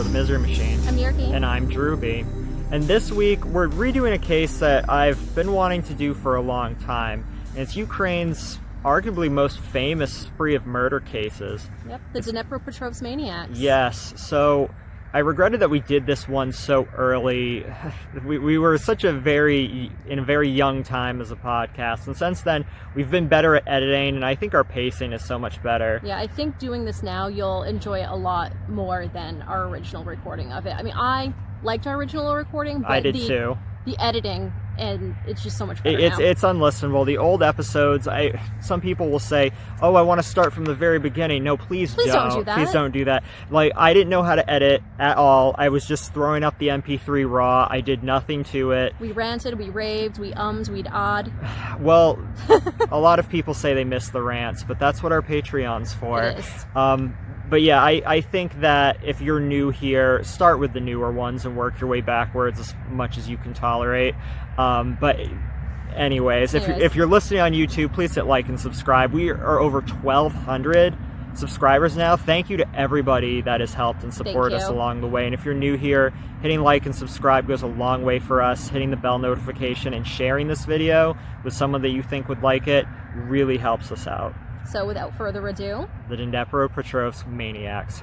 We're the Misery Machine. I'm Yergy. And I'm Drewby. And this week, we're redoing a case that I've been wanting to do for a long time. And it's Ukraine's arguably most famous spree of murder cases. Yep, the Dnepropetrovsk maniacs. Yes. So I regretted that we did this one so early. We, we were such a very in a very young time as a podcast, and since then we've been better at editing, and I think our pacing is so much better. Yeah, I think doing this now you'll enjoy it a lot more than our original recording of it. I mean, I liked our original recording, but I did the, too. The editing and it's just so much better. It's now. it's unlistenable. The old episodes, I some people will say, "Oh, I want to start from the very beginning." No, please, please don't. don't do that. Please don't do that. Like I didn't know how to edit at all. I was just throwing up the MP3 raw. I did nothing to it. We ranted, we raved, we ummed, we'd odd. Well, a lot of people say they miss the rants, but that's what our Patreon's for. Um, but yeah, I, I think that if you're new here, start with the newer ones and work your way backwards as much as you can tolerate. Um, but anyways, if, Anyways. if you're listening on YouTube, please hit like and subscribe. We are over 1,200 subscribers now. Thank you to everybody that has helped and supported us along the way. And if you're new here, hitting like and subscribe goes a long way for us. Hitting the bell notification and sharing this video with someone that you think would like it really helps us out. So without further ado, The Dnepropetrovsk Maniacs.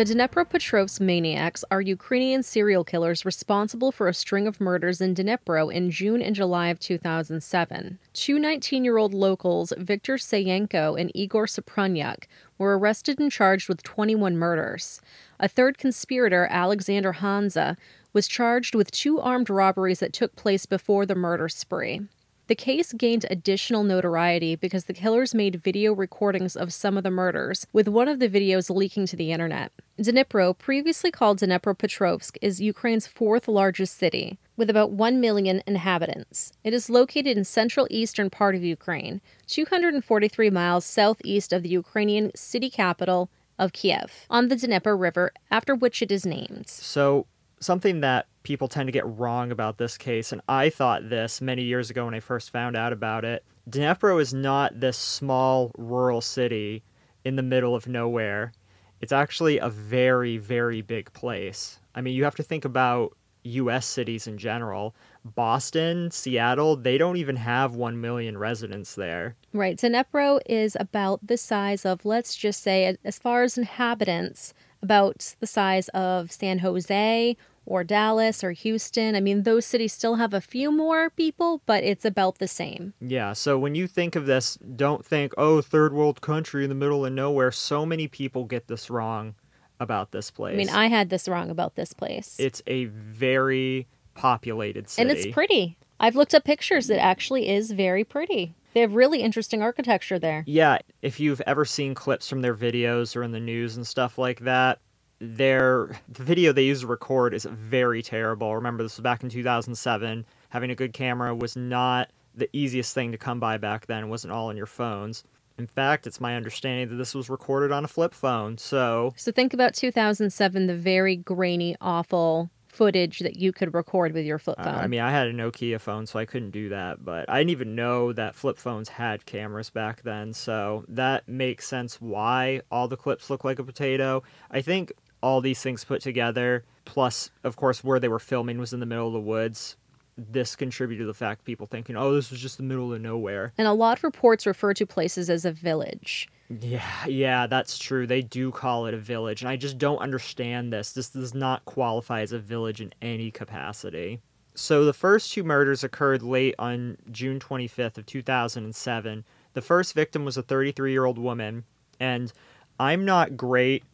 The Dnepropetrovsk maniacs are Ukrainian serial killers responsible for a string of murders in Dnipro in June and July of 2007. Two 19 year old locals, Viktor Sayenko and Igor Suprunyuk, were arrested and charged with 21 murders. A third conspirator, Alexander Hanzha, was charged with two armed robberies that took place before the murder spree. The case gained additional notoriety because the killers made video recordings of some of the murders, with one of the videos leaking to the internet. Dnipro, previously called Dnepropetrovsk, is Ukraine's fourth largest city, with about 1 million inhabitants. It is located in central eastern part of Ukraine, 243 miles southeast of the Ukrainian city capital of Kiev, on the Dnieper River, after which it is named. So, something that people tend to get wrong about this case, and I thought this many years ago when I first found out about it Dnipro is not this small rural city in the middle of nowhere. It's actually a very, very big place. I mean, you have to think about US cities in general. Boston, Seattle, they don't even have 1 million residents there. Right. Dnipro is about the size of, let's just say, as far as inhabitants, about the size of San Jose or Dallas or Houston. I mean, those cities still have a few more people, but it's about the same. Yeah, so when you think of this, don't think, oh, third world country in the middle of nowhere. So many people get this wrong about this place. I mean, I had this wrong about this place. It's a very populated city. and it's pretty. I've looked up pictures. It actually is very pretty. They have really interesting architecture there. Yeah, if you've ever seen clips from their videos or in the news and stuff like that, their the video they use to record is very terrible. Remember, this was back in 2007. Having a good camera was not the easiest thing to come by back then. It wasn't all on your phones. In fact, it's my understanding that this was recorded on a flip phone. So, So think about 2007, the very grainy, awful footage that you could record with your flip uh, phone. I mean, I had a Nokia phone, so I couldn't do that. But I didn't even know that flip phones had cameras back then. So that makes sense why all the clips look like a potato. I think all these things put together, plus, of course, where they were filming was in the middle of the woods. This contributed to the fact people thinking, oh, this was just the middle of nowhere. and a lot of reports refer to places as a village. Yeah, yeah, that's true. They do call it a village, and I just don't understand this. This does not qualify as a village in any capacity. So the first two murders occurred late on June 25th of 2007. The first victim was a 33-year-old woman, and I'm not great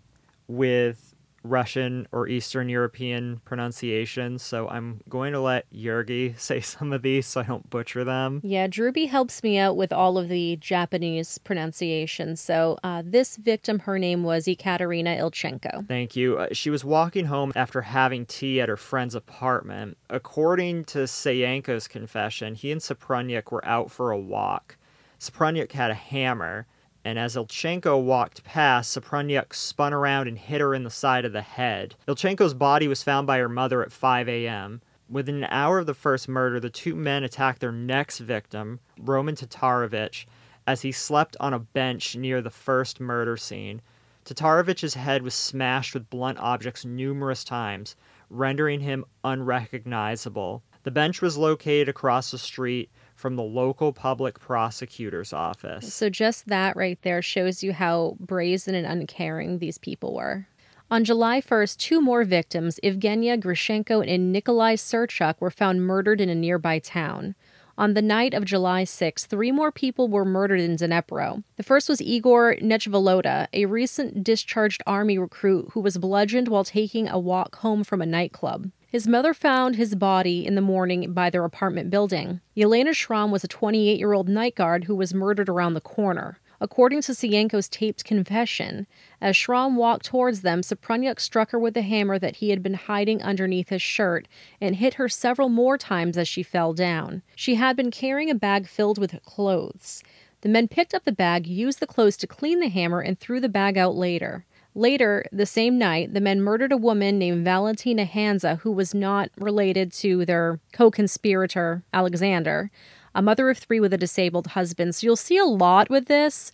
with Russian or Eastern European pronunciations, so I'm going to let Yergy say some of these so I don't butcher them. Yeah, Drewby helps me out with all of the Japanese pronunciations. So uh, this victim, her name was Ekaterina Ilchenko. Thank you. Uh, she was walking home after having tea at her friend's apartment. According to Sayenko's confession, he and Suprunyuk were out for a walk. Suprunyuk had a hammer, and as Ilchenko walked past, Suprunyuk spun around and hit her in the side of the head. Ilchenko's body was found by her mother at 5 a.m. Within an hour of the first murder, the two men attacked their next victim, Roman Tatarovich, as he slept on a bench near the first murder scene. Tatarovich's head was smashed with blunt objects numerous times, rendering him unrecognizable. The bench was located across the street from the local public prosecutor's office. So, just that right there shows you how brazen and uncaring these people were. On July 1st, two more victims, Evgenia Grishenko and Nikolai Serchuk, were found murdered in a nearby town. On the night of July 6, three more people were murdered in Dnipro. The first was Igor Nechvoloda, a recent discharged army recruit who was bludgeoned while taking a walk home from a nightclub. His mother found his body in the morning by their apartment building. Yelena Shram was a 28 year old night guard who was murdered around the corner. According to Sayenko's taped confession, as Shram walked towards them, Suprunyuk struck her with a hammer that he had been hiding underneath his shirt and hit her several more times as she fell down. She had been carrying a bag filled with clothes. The men picked up the bag, used the clothes to clean the hammer, and threw the bag out later. Later, the same night, the men murdered a woman named Valentina Hanzha, who was not related to their co conspirator, Alexander a mother of three with a disabled husband. So you'll see a lot with this.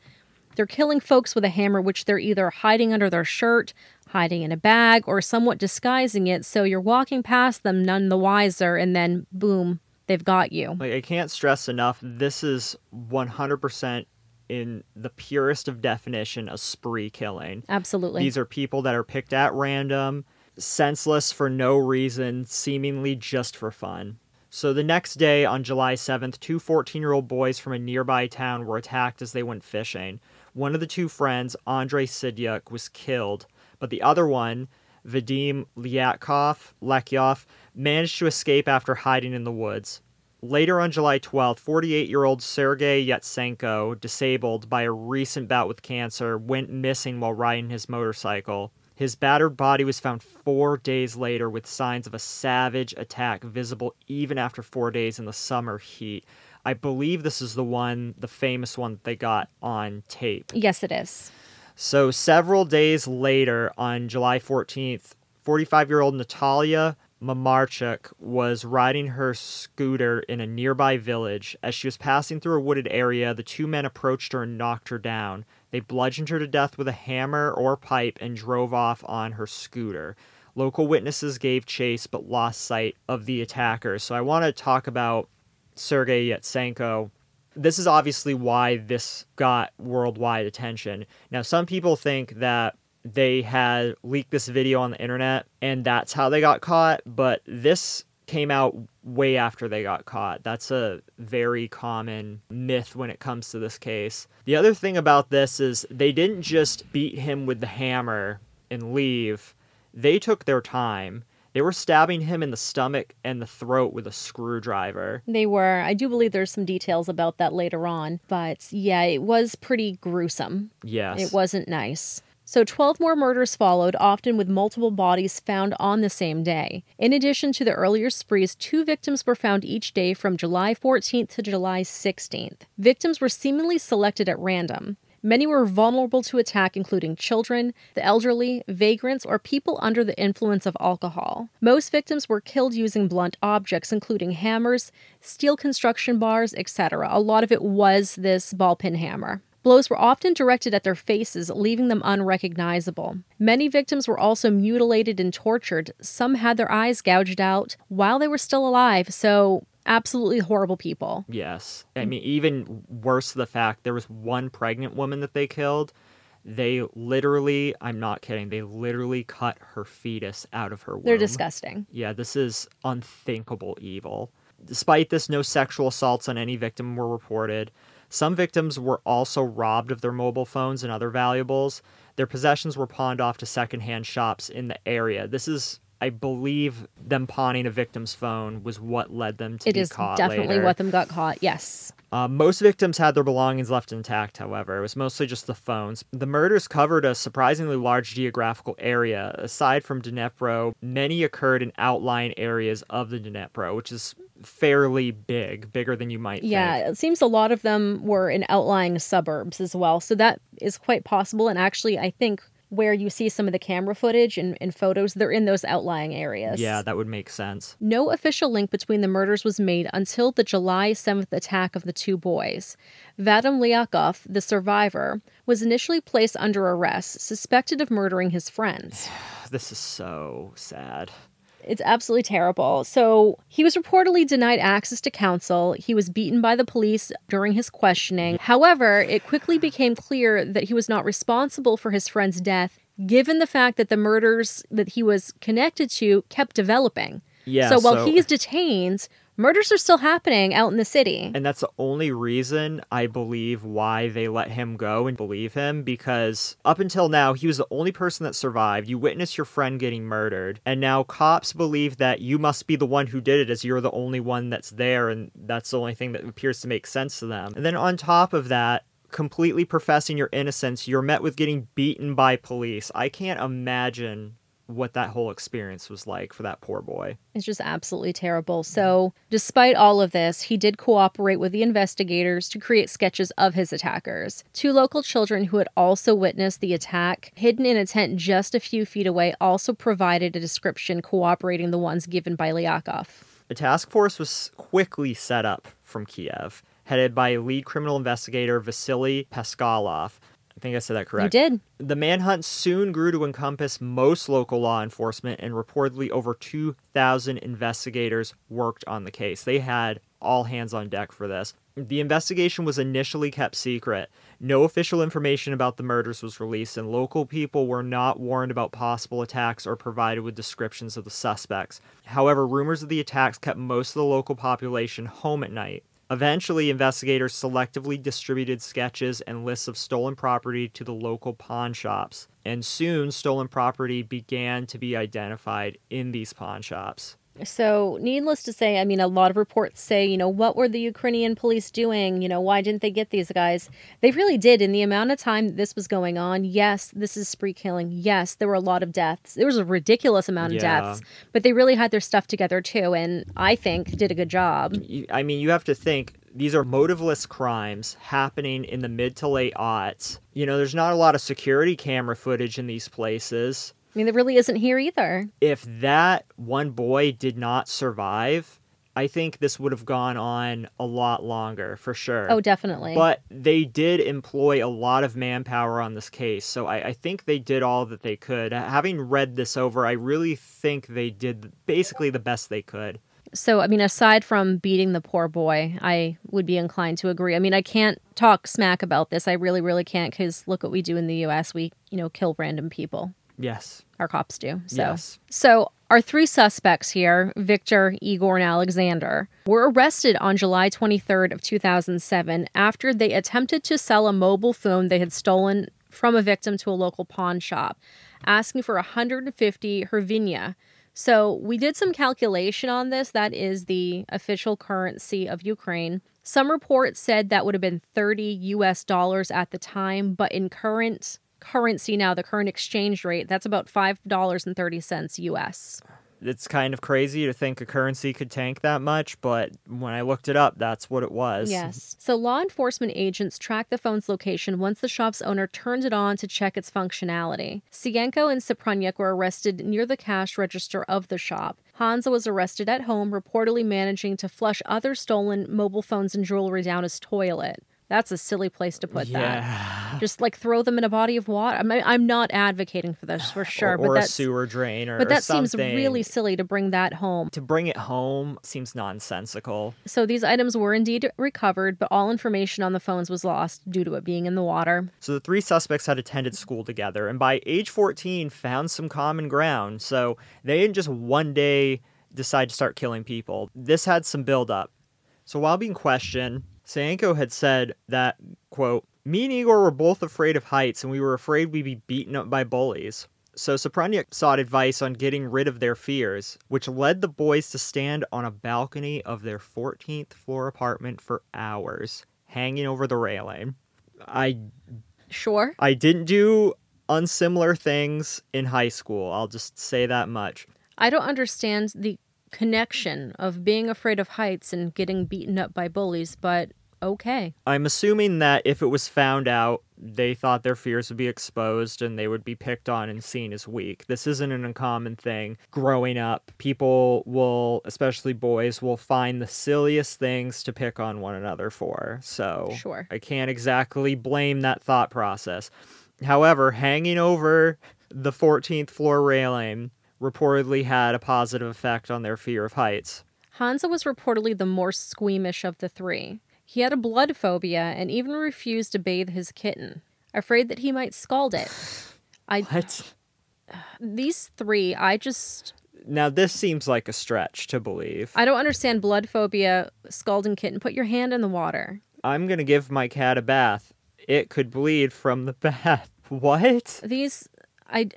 They're killing folks with a hammer, which they're either hiding under their shirt, hiding in a bag, or somewhat disguising it. So you're walking past them none the wiser, and then boom, they've got you. Like I can't stress enough, this is 100% in the purest of definition a spree killing. Absolutely. These are people that are picked at random, senseless for no reason, seemingly just for fun. So the next day, on July 7th, two 14 year old boys from a nearby town were attacked as they went fishing. One of the two friends, Andrei Sidyuk, was killed, but the other one, Vadim Lyatkov, Lekyov, managed to escape after hiding in the woods. Later on July 12th, 48 year old Sergei Yatsenko, disabled by a recent bout with cancer, went missing while riding his motorcycle. His battered body was found four days later with signs of a savage attack visible even after four days in the summer heat. I believe this is the one, the famous one that they got on tape. Yes, it is. So, several days later, on July 14th, 45 year old Natalia Mamarchuk was riding her scooter in a nearby village. As she was passing through a wooded area, the two men approached her and knocked her down. They bludgeoned her to death with a hammer or pipe and drove off on her scooter. Local witnesses gave chase but lost sight of the attackers. So I want to talk about Sergei Yatsenko. This is obviously why this got worldwide attention. Now, some people think that they had leaked this video on the internet and that's how they got caught, but this came out way after they got caught. That's a very common myth when it comes to this case. The other thing about this is they didn't just beat him with the hammer and leave, they took their time. They were stabbing him in the stomach and the throat with a screwdriver. They were. I do believe there's some details about that later on, but yeah, it was pretty gruesome. Yes. It wasn't nice. So 12 more murders followed, often with multiple bodies found on the same day. In addition to the earlier sprees, two victims were found each day from July 14th to July 16th. Victims were seemingly selected at random. Many were vulnerable to attack, including children, the elderly, vagrants, or people under the influence of alcohol. Most victims were killed using blunt objects, including hammers, steel construction bars, etc. A lot of it was this ball peen hammer. Blows were often directed at their faces, leaving them unrecognizable. Many victims were also mutilated and tortured. Some had their eyes gouged out while they were still alive, so absolutely horrible people. Yes. I mean, even worse, the fact there was one pregnant woman that they killed. They literally, I'm not kidding, they literally cut her fetus out of her womb. They're disgusting. Yeah, this is unthinkable evil. Despite this, no sexual assaults on any victim were reported. Some victims were also robbed of their mobile phones and other valuables. Their possessions were pawned off to secondhand shops in the area. This is, I believe, them pawning a victim's phone was what led them to it be caught It is definitely later. what them got caught. Yes. Uh, most victims had their belongings left intact, however. It was mostly just the phones. The murders covered a surprisingly large geographical area. Aside from Dnipro, many occurred in outlying areas of the Dnipro, which is fairly big, bigger than you might yeah, think. it seems a lot of them were in outlying suburbs as well. So that is quite possible. And actually, I think where you see some of the camera footage and, and photos, they're in those outlying areas. Yeah, that would make sense. No official link between the murders was made until the July 7th attack of the two boys. Vadim Liakov, the survivor, was initially placed under arrest, suspected of murdering his friends. This is so sad. It's absolutely terrible. So, he was reportedly denied access to counsel. He was beaten by the police during his questioning. However, it quickly became clear that he was not responsible for his friend's death, given the fact that the murders that he was connected to kept developing. Yeah. so, while he's detained, murders are still happening out in the city. And that's the only reason I believe why they let him go and believe him because up until now, he was the only person that survived. You witnessed your friend getting murdered, and now cops believe that you must be the one who did it as you're the only one that's there, and that's the only thing that appears to make sense to them. And then on top of that, completely professing your innocence, you're met with getting beaten by police. I can't imagine what that whole experience was like for that poor boy. It's just absolutely terrible. Mm-hmm. So, despite all of this, he did cooperate with the investigators to create sketches of his attackers. Two local children who had also witnessed the attack, hidden in a tent just a few feet away, also provided a description cooperating the ones given by Liakov. A task force was quickly set up from Kiev, headed by lead criminal investigator Vasily Paskalov. I think I said that correct. You did. The manhunt soon grew to encompass most local law enforcement, and reportedly over 2,000 investigators worked on the case. They had all hands on deck for this. The investigation was initially kept secret. No official information about the murders was released, and local people were not warned about possible attacks or provided with descriptions of the suspects. However, rumors of the attacks kept most of the local population home at night. Eventually, investigators selectively distributed sketches and lists of stolen property to the local pawn shops, and soon stolen property began to be identified in these pawn shops. So, needless to say, I mean, a lot of reports say, you know, what were the Ukrainian police doing? You know, why didn't they get these guys? They really did. In the amount of time that this was going on, yes, this is spree killing. Yes, there were a lot of deaths. There was a ridiculous amount of Yeah. deaths, but they really had their stuff together too, and I think did a good job. I mean, you have to think these are motiveless crimes happening in the mid to late aughts. You know, there's not a lot of security camera footage in these places. I mean, there really isn't here either. If that one boy did not survive, I think this would have gone on a lot longer for sure. Oh, definitely. But they did employ a lot of manpower on this case, so I, I think they did all that they could. Having read this over, I really think they did basically the best they could. So, I mean, aside from beating the poor boy, I would be inclined to agree. I mean, I can't talk smack about this. I really, really can't because look what we do in the US. We, you know, kill random people. Yes. Our cops do. So, Yes. so our three suspects here, Victor, Igor, and Alexander, were arrested on July 23rd of 2007 after they attempted to sell a mobile phone they had stolen from a victim to a local pawn shop, asking for 150 hryvnia. So we did some calculation on this. That is the official currency of Ukraine. Some reports said that would have been 30 US dollars at the time, but in current currency now, the current exchange rate, that's about $5.30 US. It's kind of crazy to think a currency could tank that much, but when I looked it up, that's what it was. Yes. So law enforcement agents tracked the phone's location once the shop's owner turned it on to check its functionality. Sayenko and Suprunyuk were arrested near the cash register of the shop. Hanzha was arrested at home, reportedly managing to flush other stolen mobile phones and jewelry down his toilet. That's a silly place to put that. Just like throw them in a body of water. I'm, I'm not advocating for this for sure, or, but or a sewer drain or something. but that seems really silly to bring that home. to bring it home seems nonsensical. So these items were indeed recovered, but all information on the phones was lost due to it being in the water. So the three suspects had attended school together and by age 14 found some common ground. So they didn't just one day decide to start killing people. This had some buildup. So while being questioned, Sayenko had said that, quote, me and Igor were both afraid of heights and we were afraid we'd be beaten up by bullies. So Suprunyuk sought advice on getting rid of their fears, which led the boys to stand on a balcony of their 14th floor apartment for hours, hanging over the railing. I Sure. I didn't do unsimilar things in high school. I'll just say that much. I don't understand the connection of being afraid of heights and getting beaten up by bullies, but okay. I'm assuming that if it was found out, they thought their fears would be exposed and they would be picked on and seen as weak. This isn't an uncommon thing. Growing up, people will, especially boys, will find the silliest things to pick on one another for. So Sure. I can't exactly blame that thought process. However, hanging over the 14th floor railing reportedly had a positive effect on their fear of heights. Hanzha was reportedly the more squeamish of the three. He had a blood phobia and even refused to bathe his kitten, afraid that he might scald it. I What? these three, I just Now, this seems like a stretch to believe. I don't understand blood phobia, scalding kitten. Put your hand in the water. I'm gonna give my cat a bath. It could bleed from the bath. What? These, I,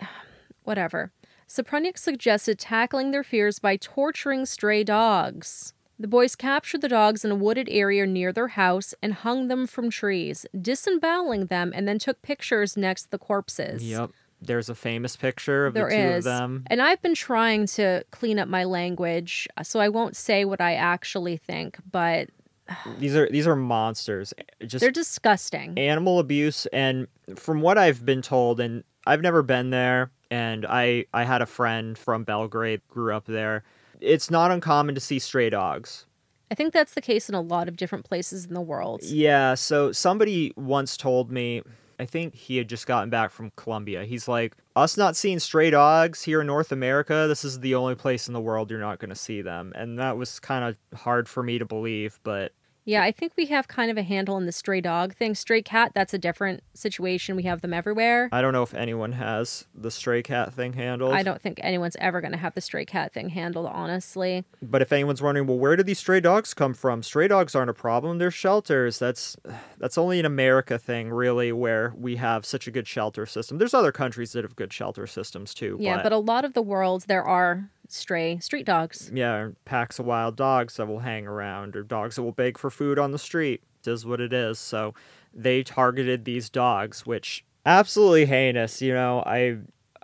whatever. Suprunyuk suggested tackling their fears by torturing stray dogs. The boys captured the dogs in a wooded area near their house and hung them from trees, disemboweling them, and then took pictures next to the corpses. Yep. There's a famous picture of There the two is. of them. And I've been trying to clean up my language, so I won't say what I actually think, but These are these are monsters. Just they're disgusting. animal abuse and from what I've been told and I've never been there and I I had a friend from Belgrade grew up there. It's not uncommon to see stray dogs. I think that's the case in a lot of different places in the world. Yeah, so somebody once told me, I think he had just gotten back from Colombia. He's like, us not seeing stray dogs here in North America, this is the only place in the world you're not going to see them. And that was kind of hard for me to believe, but Yeah, I think we have kind of a handle on the stray dog thing. Stray cat, that's a different situation. We have them everywhere. I don't know if anyone has the stray cat thing handled. I don't think anyone's ever going to have the stray cat thing handled, honestly. But if anyone's wondering, well, where do these stray dogs come from? Stray dogs aren't a problem. They're shelters. That's that's only an America thing, really, where we have such a good shelter system. There's other countries that have good shelter systems too. Yeah, but a lot of the world, there are stray street dogs. yeah, packs of wild dogs that will hang around, or dogs that will beg for food on the street. It is what it is. So they targeted these dogs, which absolutely heinous. You know, I.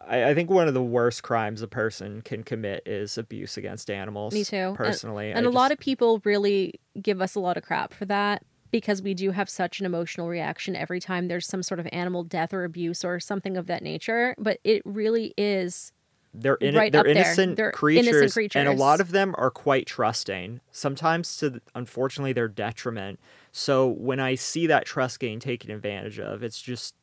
I I think one of the worst crimes a person can commit is abuse against animals. Me too. Personally, And a lot of people really give us a lot of crap for that because we do have such an emotional reaction every time there's some sort of animal death or abuse or something of that nature. But it really is they're in, right they're innocent, They're creatures, innocent and a lot of them are quite trusting. Sometimes to unfortunately their detriment. So when I see that trust getting taken advantage of, it's just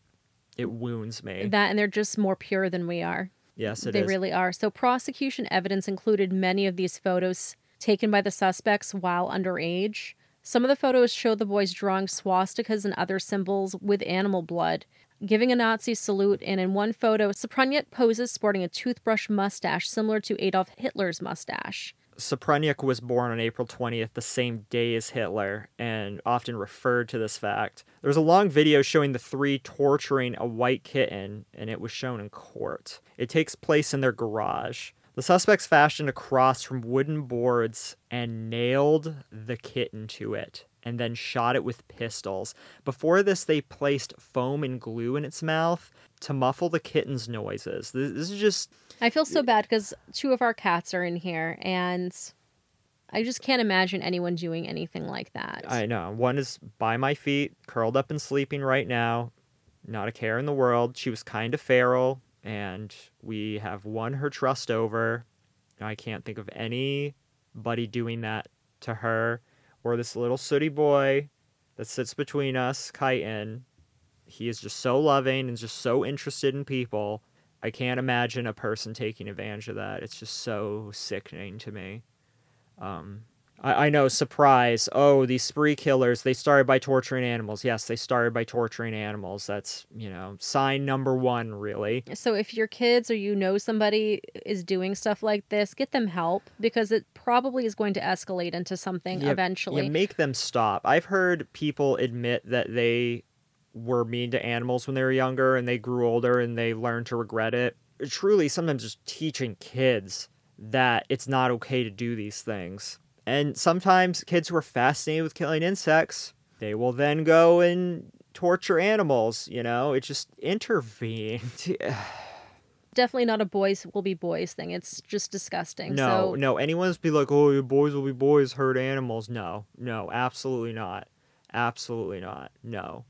it wounds me. that, and they're just more pure than we are. yes, it is. they really are. So, prosecution evidence included many of these photos taken by the suspects while underage. Some of the photos show the boys drawing swastikas and other symbols with animal blood, giving a Nazi salute, and in one photo, Suprunyuk poses sporting a toothbrush mustache similar to Adolf Hitler's mustache. Suprunyuk was born on April 20th, the same day as Hitler, and often referred to this fact. There was a long video showing the three torturing a white kitten, and it was shown in court. It takes place in their garage. The suspects fashioned a cross from wooden boards and nailed the kitten to it, and then shot it with pistols. Before this, they placed foam and glue in its mouth to muffle the kitten's noises. This, this is just I feel so bad because two of our cats are in here, and I just can't imagine anyone doing anything like that. I know. One is by my feet, curled up and sleeping right now. Not a care in the world. She was kind of feral, and we have won her trust over. I can't think of anybody doing that to her or this little sooty boy that sits between us, Chitin. He is just so loving and just so interested in people. I can't imagine a person taking advantage of that. It's just so sickening to me. Um, I, I know, surprise. Oh, these spree killers, they started by torturing animals. Yes, they started by torturing animals. That's, you know, sign number one, really. So if your kids or you know somebody is doing stuff like this, get them help because it probably is going to escalate into something Yeah, eventually. Yeah, make them stop. I've heard people admit that they were mean to animals when they were younger and they grew older and they learned to regret it. Truly, sometimes just teaching kids that it's not okay to do these things. And sometimes kids who are fascinated with killing insects, they will then go and torture animals, you know? It just intervene. Definitely not a boys will be boys thing. It's just disgusting. No, so no. Anyone's be like, oh, your boys will be boys, hurt animals. No, no, absolutely not. Absolutely not. No.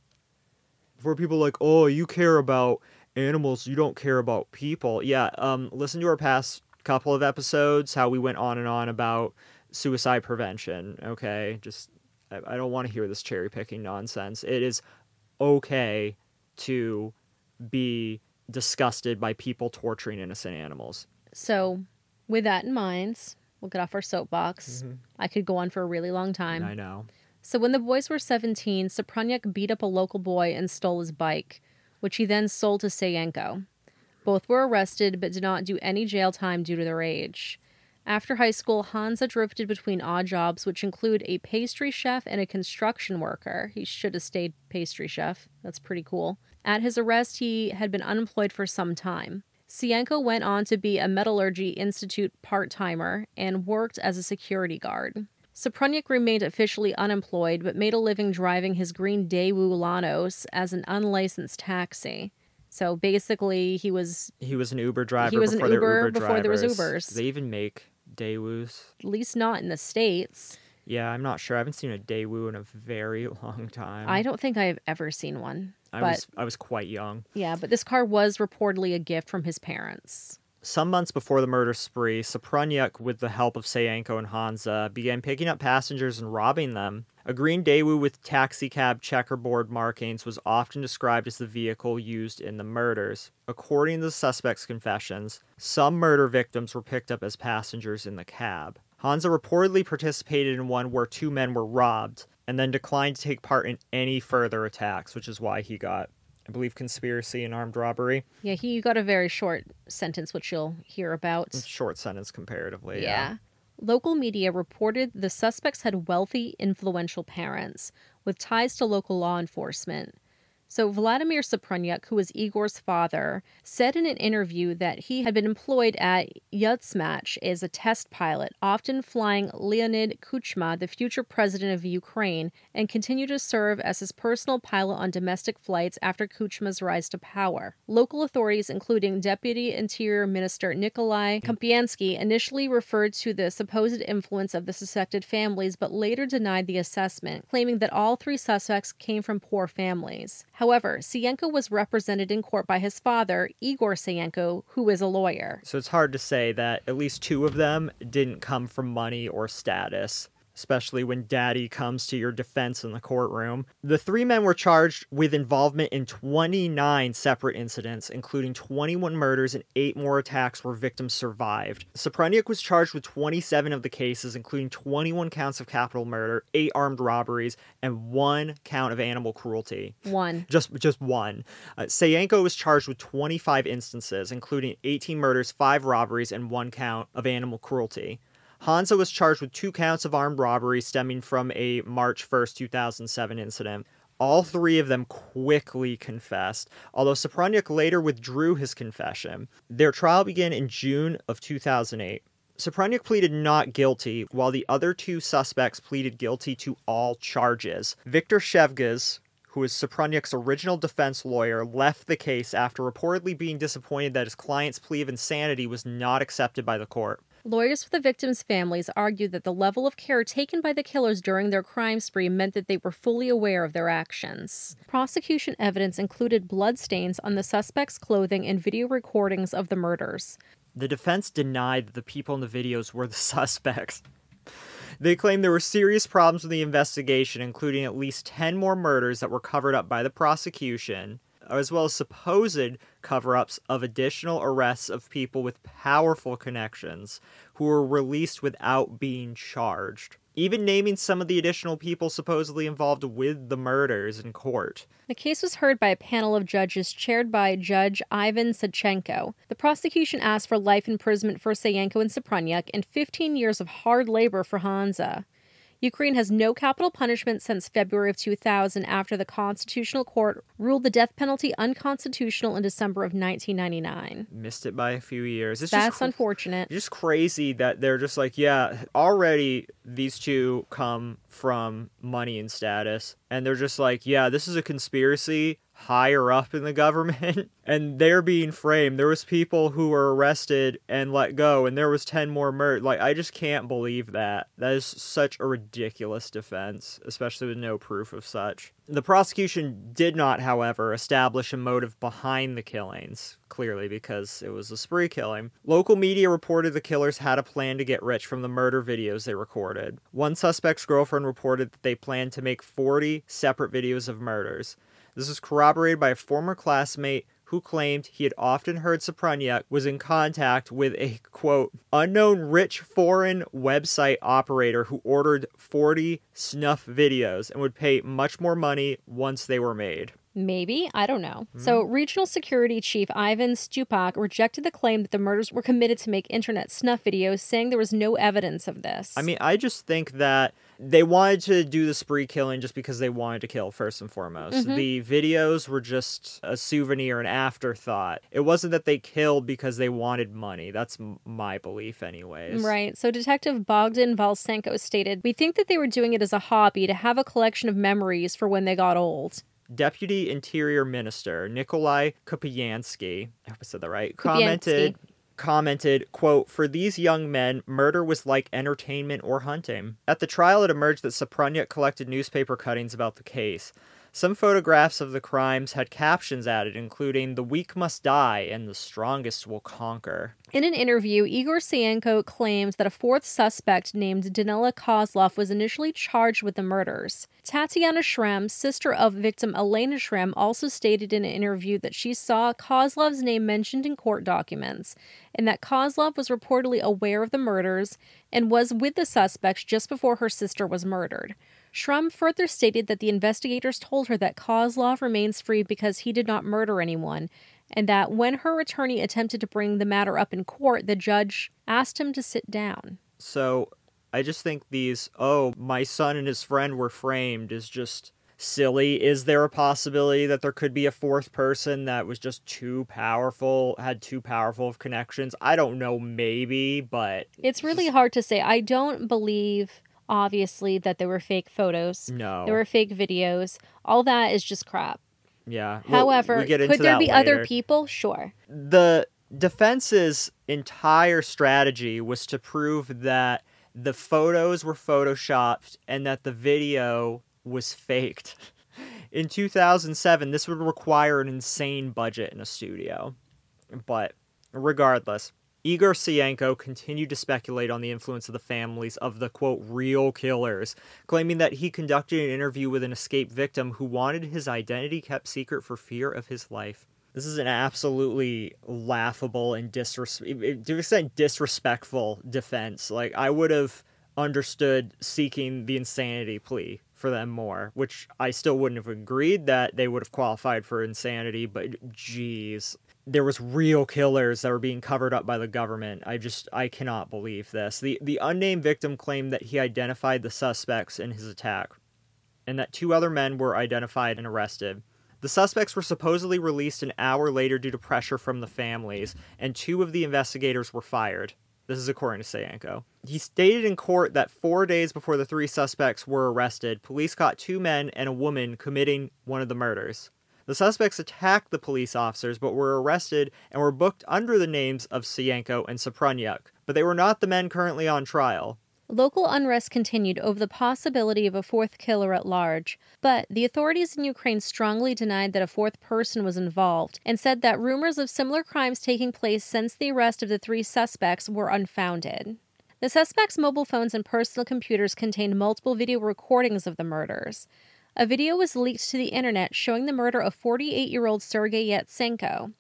For people like, oh, you care about animals, you don't care about people. Yeah, um, listen to our past couple of episodes, how we went on and on about suicide prevention. Okay, just I, I don't want to hear this cherry picking nonsense. It is okay to be disgusted by people torturing innocent animals. So, with that in mind, we'll get off our soapbox. Mm-hmm. I could go on for a really long time. I know. So, when the boys were 17, Suprunyuk beat up a local boy and stole his bike, which he then sold to Sayenko. Both were arrested but did not do any jail time due to their age. After high school, Hanzha drifted between odd jobs, which include a pastry chef and a construction worker. He should have stayed pastry chef. That's pretty cool. At his arrest, he had been unemployed for some time. Sayenko went on to be a Metallurgy Institute part timer and worked as a security guard. Suprunyuk remained officially unemployed but made a living driving his green Daewoo Lanos as an unlicensed taxi. So basically, he was He was an Uber driver. He was an before there Uber Uber before there was. Ubers. They even make Daewoos. at least not in the States. Yeah, I'm not sure. I haven't seen a Daewoo in a very long time. I don't think I've ever seen one. I but was I was quite young. yeah, but this car was reportedly a gift from his parents. Some months before the murder spree, Suprunyuk, with the help of Sayenko and Hanzha, began picking up passengers and robbing them. A green Daewoo with taxicab checkerboard markings was often described as the vehicle used in the murders. According to the suspects' confessions, some murder victims were picked up as passengers in the cab. Hanzha reportedly participated in one where two men were robbed and then declined to take part in any further attacks, which is why he got, I believe, conspiracy and armed robbery. Yeah, he got a very short sentence, which you'll hear about. Short sentence comparatively. Yeah. Local media reported the suspects had wealthy, influential parents with ties to local law enforcement. So, Vladimir Suprunyuk, who was Igor's father, said in an interview that he had been employed at Yuzhmash as a test pilot, often flying Leonid Kuchma, the future president of Ukraine, and continued to serve as his personal pilot on domestic flights after Kuchma's rise to power. Local authorities, including Deputy Interior Minister Nikolai Kupiansky, initially referred to the supposed influence of the suspected families, but later denied the assessment, claiming that all three suspects came from poor families. However, Sayenko was represented in court by his father, Igor Sayenko, who is a lawyer. So it's hard to say that at least two of them didn't come from money or status, especially when daddy comes to your defense in the courtroom. The three men were charged with involvement in 29 separate incidents, including 21 murders and eight more attacks where victims survived. Suprunyuk was charged with 27 of the cases, including 21 counts of capital murder, eight armed robberies, and one count of animal cruelty One. just just one. Uh, Sayenko was charged with 25 instances, including 18 murders, five robberies, and one count of animal cruelty. Hanzha was charged with two counts of armed robbery stemming from a March 1st, 2007 incident. All three of them quickly confessed, although Suprunyuk later withdrew his confession. Their trial began in June of 2008. Suprunyuk pleaded not guilty, while the other two suspects pleaded guilty to all charges. Victor Shevgaz, who is Suprunyuk's original defense lawyer, left the case after reportedly being disappointed that his client's plea of insanity was not accepted by the court. Lawyers for the victims' families argued that the level of care taken by the killers during their crime spree meant that they were fully aware of their actions. Prosecution evidence included bloodstains on the suspects' clothing and video recordings of the murders. The defense denied that the people in the videos were the suspects. They claimed there were serious problems with the investigation, including at least 10 more murders that were covered up by the prosecution, as well as supposed cover ups of additional arrests of people with powerful connections who were released without being charged. Even naming some of the additional people supposedly involved with the murders in court. The case was heard by a panel of judges chaired by Judge Ivan Sachenko. The prosecution asked for life imprisonment for Sayenko and Suprunyuk and 15 years of hard labor for Hanzha. Ukraine has no capital punishment since February of 2000 after the Constitutional Court ruled the death penalty unconstitutional in December of 1999. Missed it by a few years. It's That's just unfortunate. just crazy that they're just like, yeah, already these two come from money and status. And they're just like, yeah, this is a conspiracy. Higher up in the government and they're being framed. There was people who were arrested and let go and there was 10 more murdered. Like i just can't believe that. That is such a ridiculous defense especially with no proof of such. The prosecution did not however establish a motive behind the killings clearly because it was a spree killing. Local media reported the killers had a plan to get rich from the murder videos they recorded. One suspect's girlfriend reported that they planned to make 40 separate videos of murders this was corroborated by a former classmate who claimed he had often heard Suprunyuk was in contact with a quote unknown rich foreign website operator who ordered 40 snuff videos and would pay much more money once they were made. Maybe, I don't know. Mm. So, Regional Security Chief Ivan Stupak rejected the claim that the murders were committed to make internet snuff videos, saying there was no evidence of this. I mean, I just think that they wanted to do the spree killing just because they wanted to kill first and foremost. Mm-hmm. The videos were just a souvenir, an afterthought. It wasn't that they killed because they wanted money. That's m- my belief, anyways. Right. So Detective Bogdan Valsenko stated, "We think that they were doing it as a hobby to have a collection of memories for when they got old." Deputy Interior Minister Nikolai Kupiansky, I hope I said that right, commented commented, quote, For these young men, murder was like entertainment or hunting. At the trial, it emerged that Suprunyuk collected newspaper cuttings about the case. Some photographs of the crimes had captions added, including The weak must die and the strongest will conquer. In an interview, Igor Sayenko claims that a fourth suspect named Danila Kozlov was initially charged with the murders. Tatiana Shrem, sister of victim Elena Shrem, also stated in an interview that she saw Kozlov's name mentioned in court documents and that Kozlov was reportedly aware of the murders and was with the suspects just before her sister was murdered. Shrum further stated that the investigators told her that Kozlov remains free because he did not murder anyone, and that when her attorney attempted to bring the matter up in court, the judge asked him to sit down. So I just think these, oh, my son and his friend were framed, is just silly. Is there a possibility that there could be a fourth person that was just too powerful, had too powerful of connections? I don't know, maybe, but. It's really just... hard to say. I don't believe obviously that there were fake photos. No. There were fake videos. All that is just crap. Yeah. However, we'll, could there be later. other people? Sure. The defense's entire strategy was to prove that the photos were photoshopped and that the video was faked. In 2007, this would require an insane budget in a studio. But regardless, Igor Sayenko continued to speculate on the influence of the families of the quote real killers, claiming that he conducted an interview with an escaped victim who wanted his identity kept secret for fear of his life. This is an absolutely laughable and disres- to extent disrespectful defense. Like I would have understood seeking the insanity plea for them more, which I still wouldn't have agreed that they would have qualified for insanity, but geez, there was real killers that were being covered up by the government. I just I cannot believe this. The the unnamed victim claimed that he identified the suspects in his attack and that two other men were identified and arrested. The suspects were supposedly released an hour later due to pressure from the families, and two of the investigators were fired. This is according to Sayenko. He stated in court that four days before the three suspects were arrested, police caught two men and a woman committing one of the murders. The suspects attacked the police officers but were arrested and were booked under the names of Sayenko and Suprunyuk, but they were not the men currently on trial. Local unrest continued over the possibility of a fourth killer at large, but the authorities in Ukraine strongly denied that a fourth person was involved and said that rumors of similar crimes taking place since the arrest of the three suspects were unfounded. The suspects' mobile phones and personal computers contained multiple video recordings of the murders. A video was leaked to the internet showing the murder of 48 year old Sergei Yatsenko.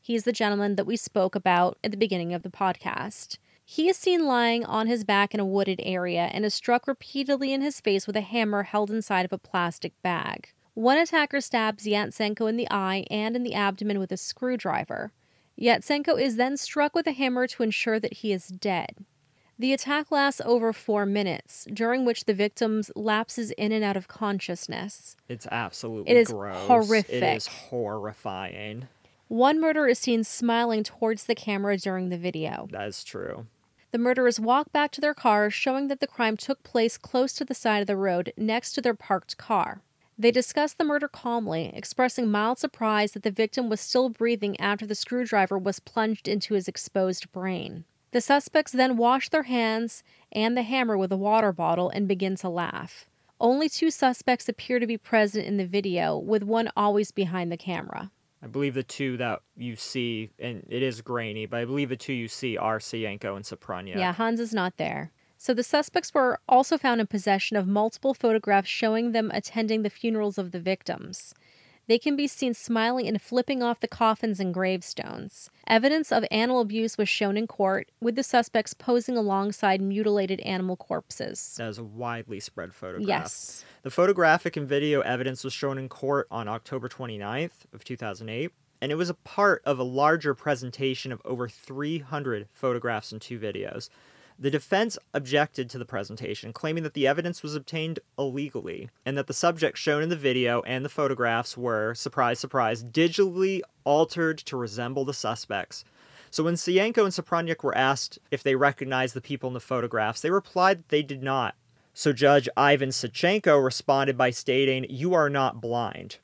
He's the gentleman that we spoke about at the beginning of the podcast. He is seen lying on his back in a wooded area and is struck repeatedly in his face with a hammer held inside of a plastic bag. One attacker stabs Yatsenko in the eye and in the abdomen with a screwdriver. Yatsenko is then struck with a hammer to ensure that he is dead. The attack lasts over four minutes, during which the victim lapses in and out of consciousness. It's absolutely it is gross. horrific. It is horrifying. One murderer is seen smiling towards the camera during the video. That is true. The murderers walk back to their car, showing that the crime took place close to the side of the road next to their parked car. They discussed the murder calmly, expressing mild surprise that the victim was still breathing after the screwdriver was plunged into his exposed brain. The suspects then wash their hands and the hammer with a water bottle and begin to laugh. Only two suspects appear to be present in the video, with one always behind the camera. I believe the two that you see, and it is grainy, but I believe the two you see are Sayenko and Soprania. Yeah, Hans is not there. So the suspects were also found in possession of multiple photographs showing them attending the funerals of the victims. They can be seen smiling and flipping off the coffins and gravestones. Evidence of animal abuse was shown in court, with the suspects posing alongside mutilated animal corpses. That is a widely spread photograph. Yes. The photographic and video evidence was shown in court on October 29th of 2008, and it was a part of a larger presentation of over 300 photographs and two videos. The defense objected to the presentation, claiming that the evidence was obtained illegally and that the subjects shown in the video and the photographs were, surprise, surprise, digitally altered to resemble the suspects. So when Sayenko and Suprunyuk were asked if they recognized the people in the photographs, they replied that they did not. So Judge Ivan Sachenko responded by stating, You are not blind.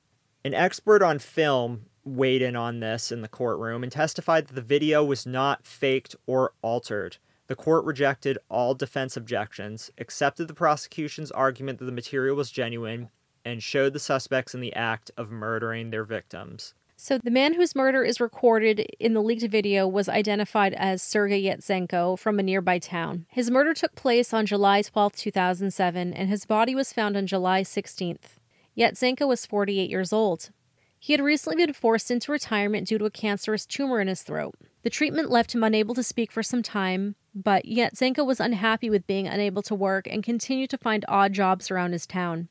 An expert on film weighed in on this in the courtroom and testified that the video was not faked or altered. The court rejected all defense objections, accepted the prosecution's argument that the material was genuine, and showed the suspects in the act of murdering their victims. So, the man whose murder is recorded in the leaked video was identified as Sergei Yatsenko from a nearby town. His murder took place on July 12, 2007, and his body was found on July 16th. Yatsenko was 48 years old. He had recently been forced into retirement due to a cancerous tumor in his throat. The treatment left him unable to speak for some time, but yet Yatsenko was unhappy with being unable to work and continued to find odd jobs around his town.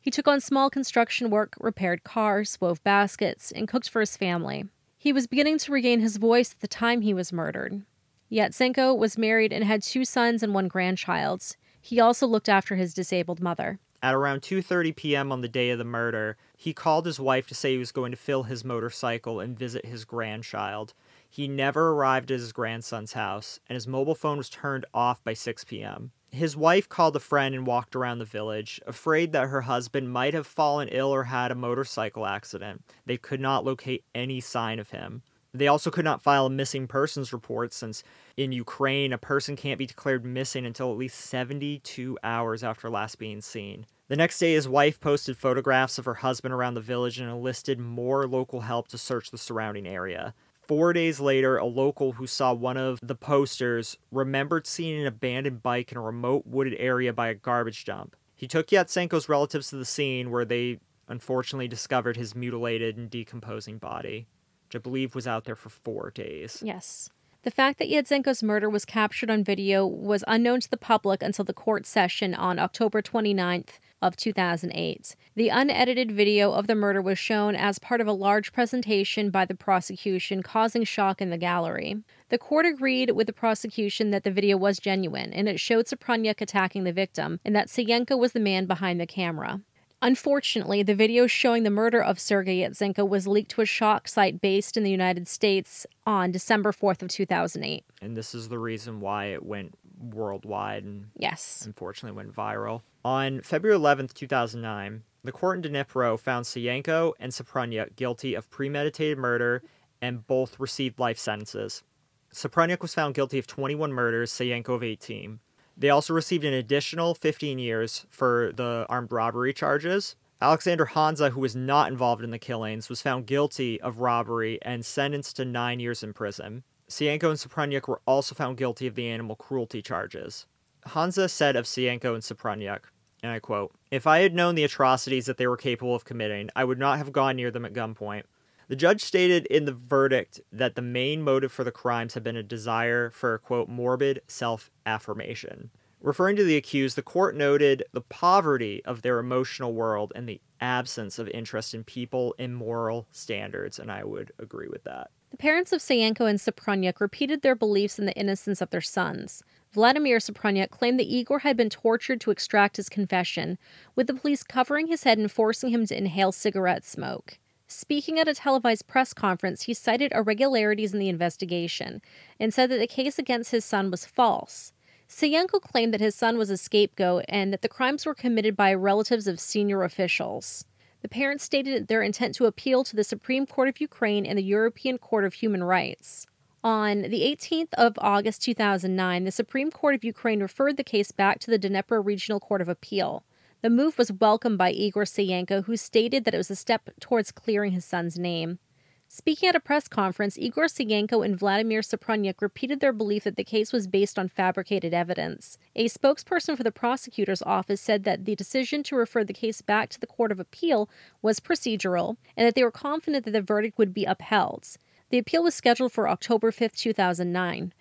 He took on small construction work, repaired cars, wove baskets, and cooked for his family. He was beginning to regain his voice at the time he was murdered. Yatsenko was married and had two sons and one grandchild. He also looked after his disabled mother. At around 2:30 p.m. on the day of the murder, he called his wife to say he was going to fill his motorcycle and visit his grandchild. He never arrived at his grandson's house, and his mobile phone was turned off by 6 p.m. His wife called a friend and walked around the village, afraid that her husband might have fallen ill or had a motorcycle accident. They could not locate any sign of him. They also could not file a missing persons report since in Ukraine, a person can't be declared missing until at least 72 hours after last being seen. The next day, his wife posted photographs of her husband around the village and enlisted more local help to search the surrounding area. Four days later, a local who saw one of the posters remembered seeing an abandoned bike in a remote wooded area by a garbage dump. He took Yatsenko's relatives to the scene where they unfortunately discovered his mutilated and decomposing body, which I believe was out there for four days. Yes. The fact that Yatsenko's murder was captured on video was unknown to the public until the court session on October 29th of 2008. The unedited video of the murder was shown as part of a large presentation by the prosecution, causing shock in the gallery. The court agreed with the prosecution that the video was genuine, and it showed Suprunyuk attacking the victim, and that Sayenko was the man behind the camera. Unfortunately, the video showing the murder of Sergei Yatsenko was leaked to a shock site based in the United States on December 4th of 2008. And this is the reason why it went worldwide and yes, unfortunately went viral. On February 11th, 2009, the court in Dnipro found Sayenko and Suprunyuk guilty of premeditated murder and both received life sentences. Suprunyuk was found guilty of 21 murders, Sayenko of 18. They also received an additional 15 years for the armed robbery charges. Alexander Hanzha, who was not involved in the killings, was found guilty of robbery and sentenced to nine years in prison. Sayenko and Suprunyuk were also found guilty of the animal cruelty charges. Hanzha said of Sayenko and Suprunyuk, and I quote, If I had known the atrocities that they were capable of committing, I would not have gone near them at gunpoint. The judge stated in the verdict that the main motive for the crimes had been a desire for, quote, morbid self affirmation. Referring to the accused, the court noted the poverty of their emotional world and the absence of interest in people and moral standards, and I would agree with that. The parents of Sayenko and Suprunyuk repeated their beliefs in the innocence of their sons. Vladimir Suprunyuk claimed that Igor had been tortured to extract his confession, with the police covering his head and forcing him to inhale cigarette smoke. Speaking at a televised press conference, he cited irregularities in the investigation and said that the case against his son was false. Sayenko claimed that his son was a scapegoat and that the crimes were committed by relatives of senior officials. The parents stated their intent to appeal to the Supreme Court of Ukraine and the European Court of Human Rights. On the 18th of August 2009, the Supreme Court of Ukraine referred the case back to the Dnipro Regional Court of Appeal. The move was welcomed by Igor Sayenko, who stated that it was a step towards clearing his son's name. Speaking at a press conference, Igor Sayenko and Vladimir Suprunyuk repeated their belief that the case was based on fabricated evidence. A spokesperson for the prosecutor's office said that the decision to refer the case back to the Court of Appeal was procedural and that they were confident that the verdict would be upheld. The appeal was scheduled for October 5, 2009.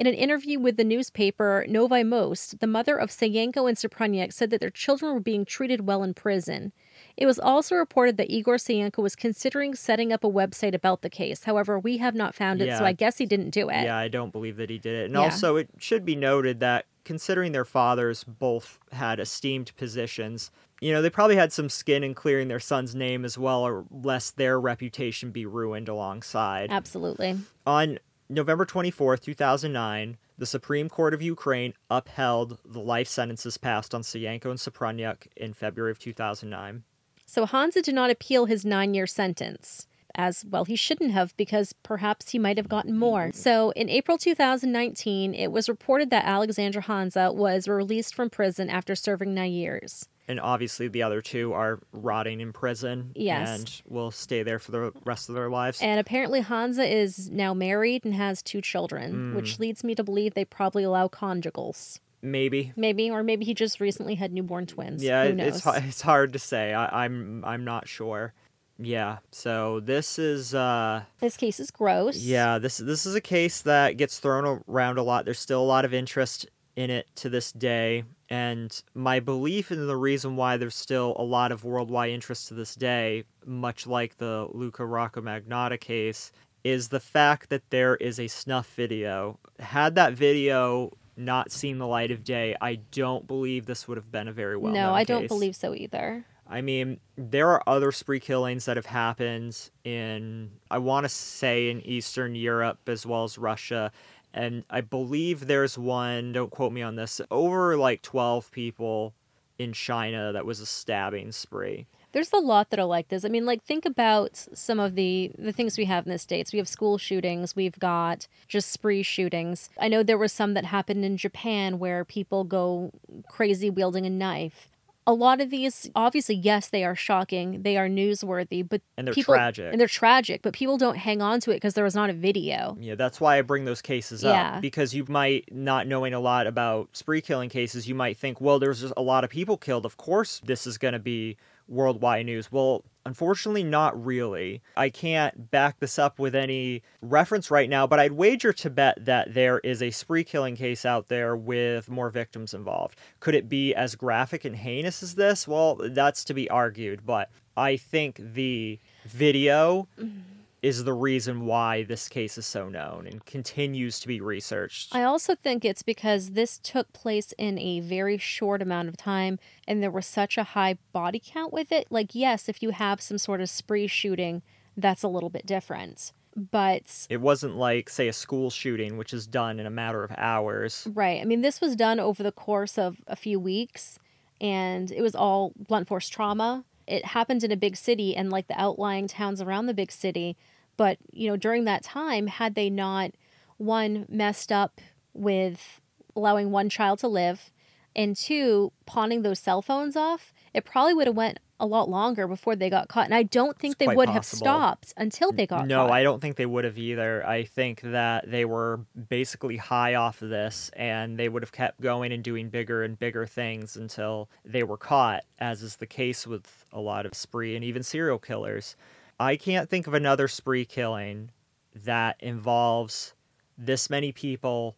In an interview with the newspaper Novy Most, the mother of Sayenko and Suprunyuk said that their children were being treated well in prison. It was also reported that Igor Sayenko was considering setting up a website about the case. However, we have not found it, Yeah. so I guess he didn't do it. Yeah, I don't believe that he did it. And Yeah. also, it should be noted that considering their fathers both had esteemed positions, you know, they probably had some skin in clearing their son's name as well, or lest their reputation be ruined alongside. Absolutely. On November 24th, 2009, the Supreme Court of Ukraine upheld the life sentences passed on Sayenko and Suprunyuk in February of 2009. So Hanzha did not appeal his nine year sentence. As well, he shouldn't have because perhaps he might have gotten more. So, in April 2019, it was reported that Alexandra Hanzha was released from prison after serving nine years. And obviously, the other two are rotting in prison Yes. and will stay there for the rest of their lives. And apparently, Hanzha is now married and has two children, which leads me to believe they probably allow conjugals. Maybe. Maybe, or maybe he just recently had newborn twins. Yeah, Who knows? it's it's hard to say. I, I'm I'm not sure. Yeah. So this is uh This case is gross. yeah this this is a case that gets thrown around a lot. There's still a lot of interest in it to this day, and my belief in the reason why there's still a lot of worldwide interest to this day, much like the Luka Rocco Magnotta case, is the fact that there is a snuff video. Had that video not seen the light of day, I don't believe this would have been a very well. Known case. No, I don't believe so either. I mean, there are other spree killings that have happened in, I want to say, in Eastern Europe as well as Russia. And I believe there's one, don't quote me on this, over like 12 people in China that was a stabbing spree. There's a lot that are like this. I mean, like think about some of the the things we have in the states. We have school shootings. We've got just spree shootings. I know there were some that happened in Japan where people go crazy wielding a knife. A lot of these, obviously, yes, they are shocking. They are newsworthy, but And they're people, tragic. And they're tragic, but people don't hang on to it because there was not a video. Yeah, that's why I bring those cases Yeah. up because you might not knowing a lot about spree killing cases, you might think, well, there's just a lot of people killed. Of course, this is going to be worldwide news. Well, unfortunately, not really. I can't back this up with any reference right now, but I'd wager to bet that there is a spree killing case out there with more victims involved. Could it be as graphic and heinous as this? Well, that's to be argued, but I think the video mm-hmm. Is the reason why this case is so known and continues to be researched. I also think it's because this took place in a very short amount of time and there was such a high body count with it. Like, yes, if you have some sort of spree shooting, that's a little bit different. But, it wasn't like, say, a school shooting, which is done in a matter of hours. right, I mean, this was done over the course of a few weeks and it was all blunt force trauma. It happened in a big city and like the outlying towns around the big city. But, you know, during that time, had they not, one, messed up with allowing one child to live, and two, pawning those cell phones off, it probably would have went a lot longer before they got caught. And I don't think It's they would have stopped until they got caught. no, caught. I don't think they would have either. I think that they were basically high off of this and they would have kept going and doing bigger and bigger things until they were caught, as is the case with a lot of spree and even serial killers. I can't think of another spree killing that involves this many people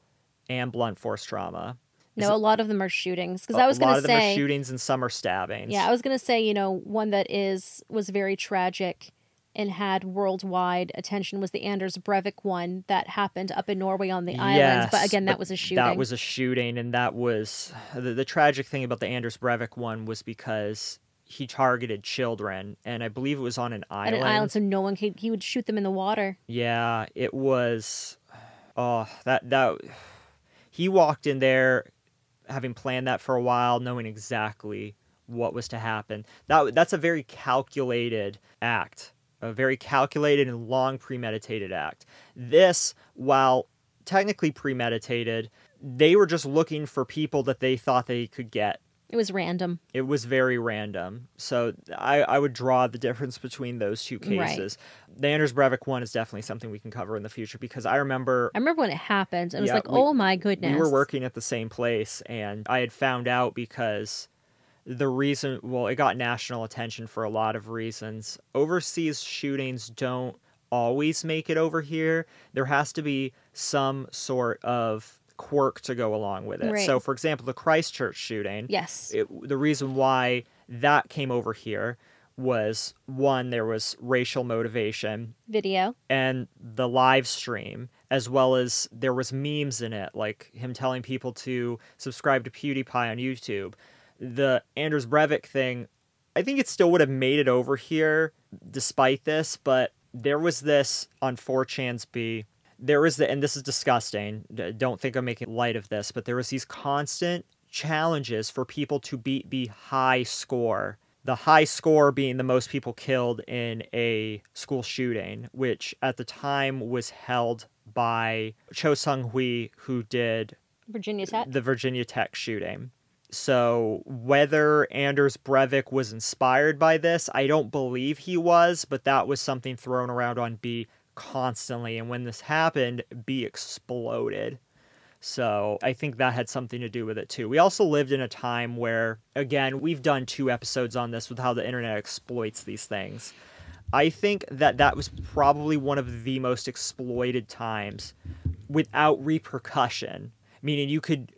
and blunt force trauma. No, it- a lot of them are shootings. Because I was going to say, a lot of them are shootings and some are stabbings. yeah, I was going to say, you know, one that is was very tragic and had worldwide attention was the Anders Breivik one that happened up in Norway on the islands. But again, that but was a shooting. That was a shooting, and that was the, the tragic thing about the Anders Breivik one was because he targeted children, and I believe it was on an at island. an island, so no one could. He would shoot them in the water. Yeah, it was. Oh, that that he walked in there, having planned that for a while, knowing exactly what was to happen. That that's a very calculated act, a very calculated and long premeditated act. This, while technically premeditated, they were just looking for people that they thought they could get. It was random. It was very random. So I, I would draw the difference between those two Right. cases. The Anders Breivik one is definitely something we can cover in the future because I remember I remember when it happened. It was Yeah, like, we- oh my goodness. we were working at the same place and I had found out because the reason well it got national attention for a lot of reasons. Overseas shootings don't always make it over here. There has to be some sort of quirk to go along with it. Right. So for example, the Christchurch shooting, Yes. it, the reason why that came over here was one there was racial motivation Video. and the live stream as well as there was memes in it like him telling people to subscribe to PewDiePie on YouTube. The Anders Breivik thing, I think it still would have made it over here despite this, but there was this on 4chan's B. There was the and this is disgusting. Don't think I'm making light of this, but there was these constant challenges for people to beat the high score. The high score being the most people killed in a school shooting, which at the time was held by Cho Seung-Hui, who did Virginia Tech. the Virginia Tech shooting. So whether Anders Breivik was inspired by this, I don't believe he was, but that was something thrown around on B constantly. And when this happened, B exploded. So I think that had something to do with it too. We also lived in a time where, again, we've done two episodes on this with how the internet exploits these things. I think that that was probably one of the most exploited times without repercussion, meaning you could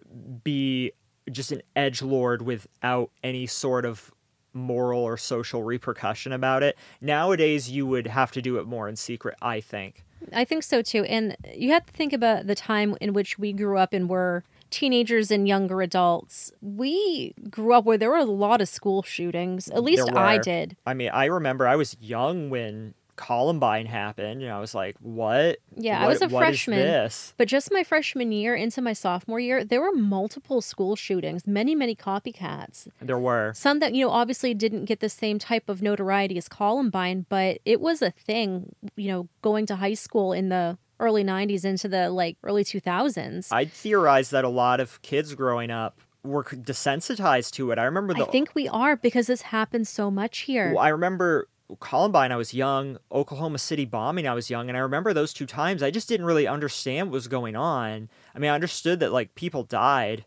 be just an edge lord without any sort of moral or social repercussion about it. Nowadays, you would have to do it more in secret, I think. I think so too. And you have to think about the time in which we grew up and were teenagers and younger adults. We grew up where there were a lot of school shootings. At least I did. I mean, I remember I was young when Columbine happened, and I was like, "What? Yeah, I was a what freshman. this?" But just my freshman year into my sophomore year, there were multiple school shootings, many, many copycats. There were. Some that, you know, obviously didn't get the same type of notoriety as Columbine, but it was a thing, you know, going to high school in the early 90s into the like early 2000s. I'd theorize that a lot of kids growing up were desensitized to it. I remember the. I think we are because this happens so much here. Well, I remember Columbine, I was young. Oklahoma City bombing, I was young. And I remember those two times, I just didn't really understand what was going on. I mean, I understood that, like, people died,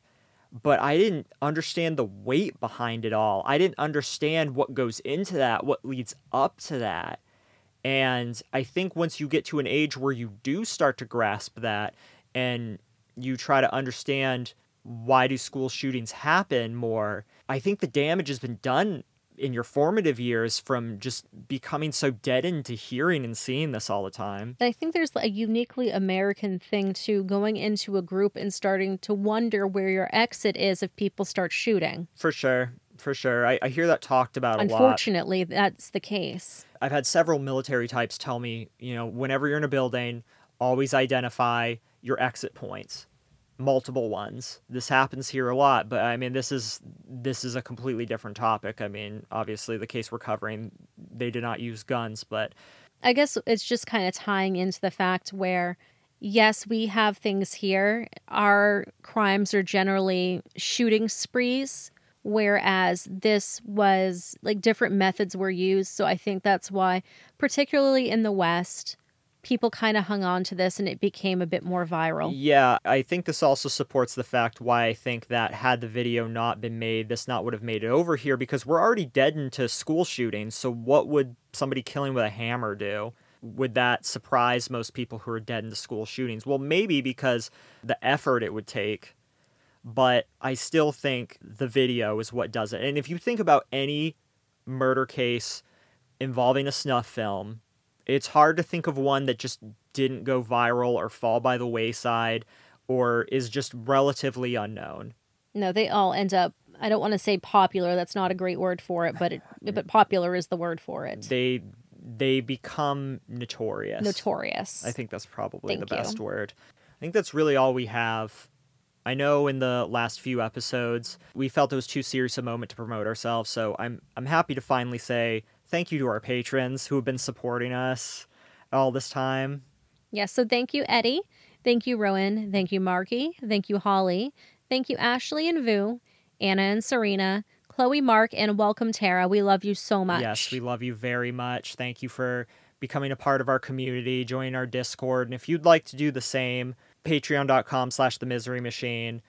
but I didn't understand the weight behind it all. I didn't understand what goes into that, what leads up to that. And I think once you get to an age where you do start to grasp that and you try to understand why do school shootings happen more, I think the damage has been done in your formative years from just becoming so deadened to hearing and seeing this all the time. I think there's a uniquely American thing to going into a group and starting to wonder where your exit is if people start shooting. For sure. For sure. I, I hear that talked about a lot. Unfortunately, that's the case. I've had several military types tell me, you know, whenever you're in a building, always identify your exit points, multiple ones. This happens here a lot, but I mean, this is this is a completely different topic. I mean, obviously, the case we're covering, they did not use guns, but I guess it's just kind of tying into the fact where, yes, we have things here. Our crimes are generally shooting sprees, whereas this was like different methods were used. So I think that's why, particularly in the West, people kind of hung on to this and it became a bit more viral. Yeah, I think this also supports the fact why I think that had the video not been made, this not would have made it over here because we're already dead into school shootings. So what would somebody killing with a hammer do? Would that surprise most people who are dead into school shootings? Well, maybe because the effort it would take, but I still think the video is what does it. And if you think about any murder case involving a snuff film, it's hard to think of one that just didn't go viral or fall by the wayside or is just relatively unknown. No, they all end up. I don't want to say popular. That's not a great word for it, but it, but popular is the word for it. They they become notorious. Notorious. I think that's probably the Thank you. best word. I think that's really all we have I know in the last few episodes we felt it was too serious a moment to promote ourselves, so I'm I'm happy to finally say thank you to our patrons who have been supporting us all this time. Yes, so thank you, Eddie. Thank you, Rowan. Thank you, Marky. Thank you, Holly. Thank you, Ashley and Vu, Anna and Serena, Chloe, Mark, and welcome, Tara. We love you so much. Yes, we love you very much. Thank you for becoming a part of our community, joining our Discord. And if you'd like to do the same, patreon.com slash the misery machine.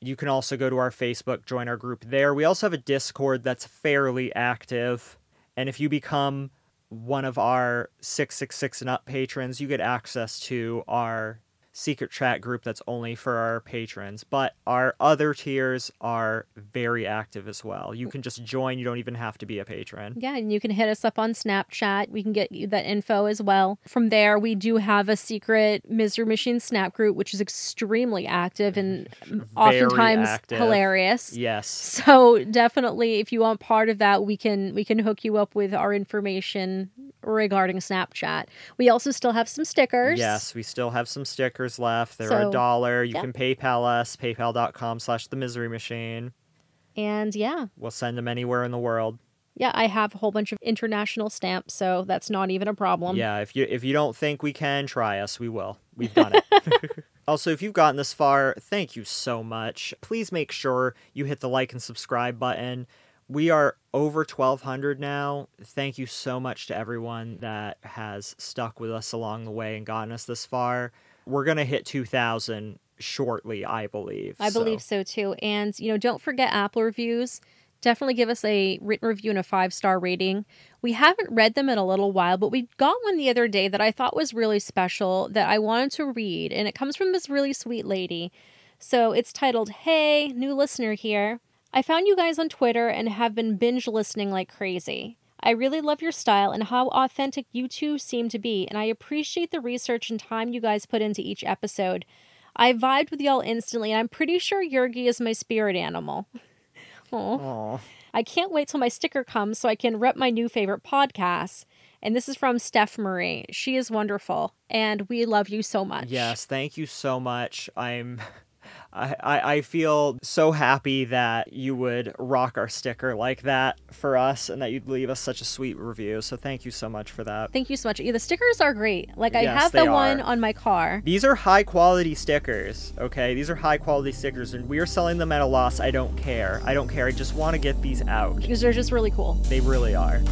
You can also go to our Facebook, join our group there. We also have a Discord that's fairly active. And if you become one of our 666 and up patrons, you get access to our secret chat group that's only for our patrons. But our other tiers are very active as well. You can just join, you don't even have to be a patron. Yeah, and you can hit us up on Snapchat. We can get you that info as well. From there, we do have a secret Misery Machine Snap group, which is extremely active and oftentimes active. hilarious. Yes. So definitely, if you want part of that, we can we can hook you up with our information regarding Snapchat. We also still have some stickers. Yes, we still have some stickers left. They're So, a dollar. You yeah. can PayPal us, paypal.com slash the misery machine. And yeah, We'll send them anywhere in the world. yeah, I have a whole bunch of international stamps, so that's not even a problem. yeah, if you if you don't think we can, try us. We will. We've done it. also, if you've gotten this far, thank you so much. Please make sure you hit the like and subscribe button. We are over 1200 now. Thank you so much to everyone that has stuck with us along the way and gotten us this far. We're going to hit 2000 shortly, I believe. I believe so too. And, you know, don't forget Apple reviews. Definitely give us a written review and a five star rating. We haven't read them in a little while, but we got one the other day that I thought was really special that I wanted to read. And it comes from this really sweet lady. So it's titled, Hey, new listener here. I found you guys on Twitter and have been binge listening like crazy. I really love your style and how authentic you two seem to be, and I appreciate the research and time you guys put into each episode. I vibed with y'all instantly, and I'm pretty sure Yergy is my spirit animal. Aw. Aw. I can't wait till my sticker comes so I can rep my new favorite podcast. And this is from Steph Marie. She is wonderful, and we love you so much. Yes, thank you so much. I'm I, I I feel so happy that you would rock our sticker like that for us and that you'd leave us such a sweet review. So thank you so much for that. Thank you so much. Yeah, the stickers are great. Like I Yes, have the one on my car. These are high quality stickers, okay? These are high quality stickers and we are selling them at a loss. I don't care. I don't care. I just want to get these out. Because they're just really cool. They really are.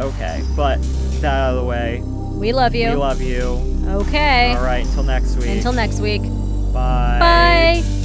Okay, but that out of the way. We love you. We love you. okay. All right, until next week. Until next week. Bye. Bye.